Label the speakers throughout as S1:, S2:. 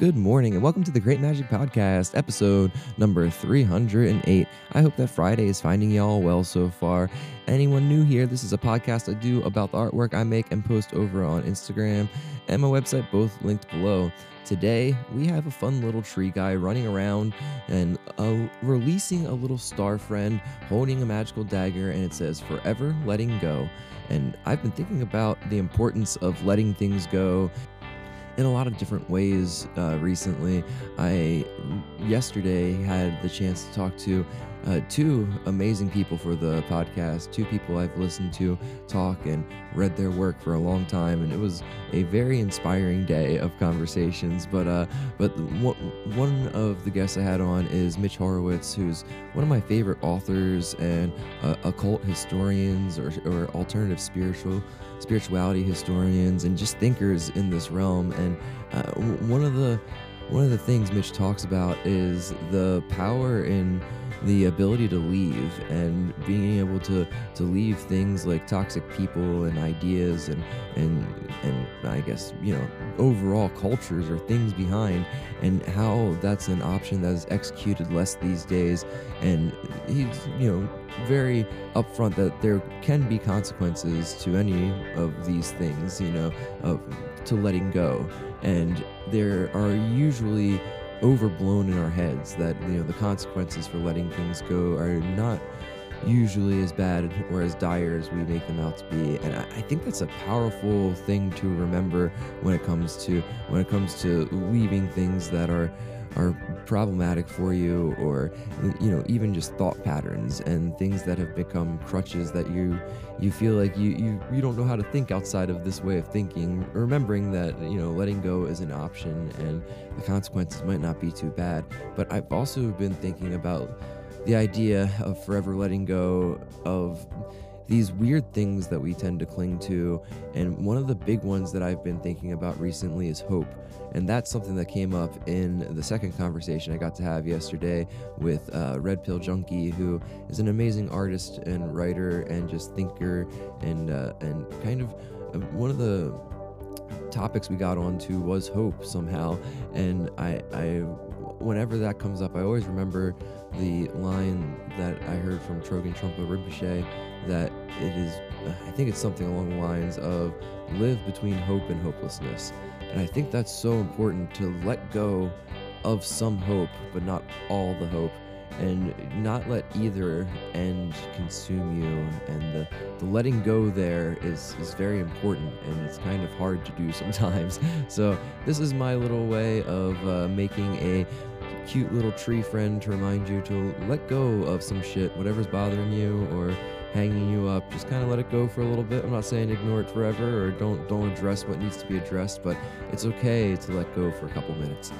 S1: Good morning, and welcome to the Create Magic Podcast, episode number 308. I hope that Friday is finding y'all well so far. Anyone new here, this is a podcast I do about the artwork I make and post over on Instagram and my website, both linked below. Today, we have a fun little tree guy running around and uh, releasing a little star friend holding a magical dagger, and it says, Forever Letting Go. And I've been thinking about the importance of letting things go in a lot of different ways uh, recently. I yesterday had the chance to talk to uh, two amazing people for the podcast, two people I've listened to talk and read their work for a long time, and it was a very inspiring day of conversations. But uh, but one of the guests I had on is Mitch Horowitz, who's one of my favorite authors and uh, occult historians or, or alternative spiritual spirituality historians and just thinkers in this realm. And uh, one of the one of the things Mitch talks about is the power in the ability to leave and being able to to leave things like toxic people and ideas and and and I guess you know overall cultures or things behind and how that's an option that is executed less these days. And he's you know very upfront that there can be consequences to any of these things you know of to letting go. And there are usually overblown in our heads that you know the consequences for letting things go are not usually as bad or as dire as we make them out to be. And I, think that's a powerful thing to remember when it comes to when it comes to leaving things that are are problematic for you or you know even just thought patterns and things that have become crutches that you you feel like you you, you don't know how to think outside of this way of thinking remembering that you know letting go is an option and the consequences might not be too bad. But i've also been thinking about the idea of forever letting go of these weird things that we tend to cling to. And one of the big ones that I've been thinking about recently is hope. And that's something that came up in the second conversation I got to have yesterday with uh, Red Pill Junkie, who is an amazing artist and writer and just thinker and uh, and kind of uh, one of the topics we got onto was hope somehow. And I, I whenever that comes up, I always remember the line that I heard from Chögyam Trungpa Rinpoche that it is, I think it's something along the lines of live between hope and hopelessness. And I think that's so important to let go of some hope, but not all the hope, and not let either end consume you. And the, the letting go there is, is very important, and it's kind of hard to do sometimes. So, this is my little way of uh, making a cute little tree friend to remind you to let go of some shit, whatever's bothering you, or hanging you up. Just kind of let it go for a little bit. I'm not saying ignore it forever or don't don't address what needs to be addressed, but it's okay to let go for a couple minutes.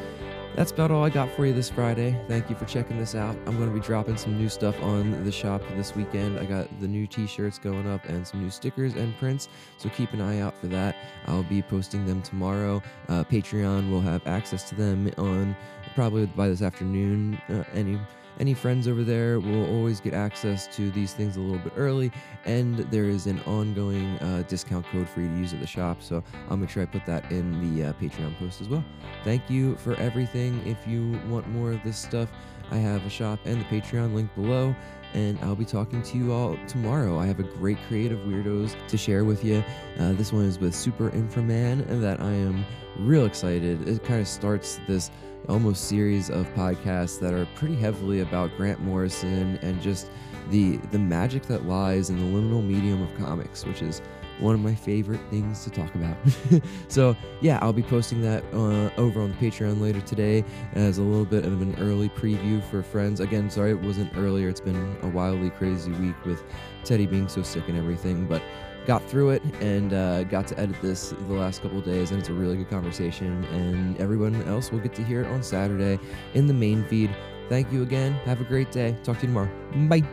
S1: That's about all I got for you this Friday. Thank you for checking this out. I'm going to be dropping some new stuff on the shop this weekend. I got the new t shirts going up and some new stickers and prints, so keep an eye out for that. I'll be posting them tomorrow. Uh, Patreon will have access to them on probably by this afternoon. Uh, any any friends over there will always get access to these things a little bit early, and there is an ongoing uh, discount code for you to use at the shop. So I'll make sure I put that in the uh, Patreon post as well. Thank you for everything. If you want more of this stuff, I have a shop and the Patreon link below and I'll be talking to you all tomorrow. I have a great creative weirdos to share with you. Uh, this one is with Super Inframan, and that I am real excited. It kind of starts this almost series of podcasts that are pretty heavily about Grant Morrison and just the the magic that lies in the liminal medium of comics, which is one of my favorite things to talk about. so yeah, I'll be posting that uh, over on the Patreon later today as a little bit of an early preview for friends. Again, sorry it wasn't earlier. It's been a wildly crazy week with Teddy being so sick and everything, but got through it and uh, got to edit this the last couple days, and it's a really good conversation. And everyone else will get to hear it on Saturday in the main feed. Thank you again. Have a great day. Talk to you tomorrow. Bye.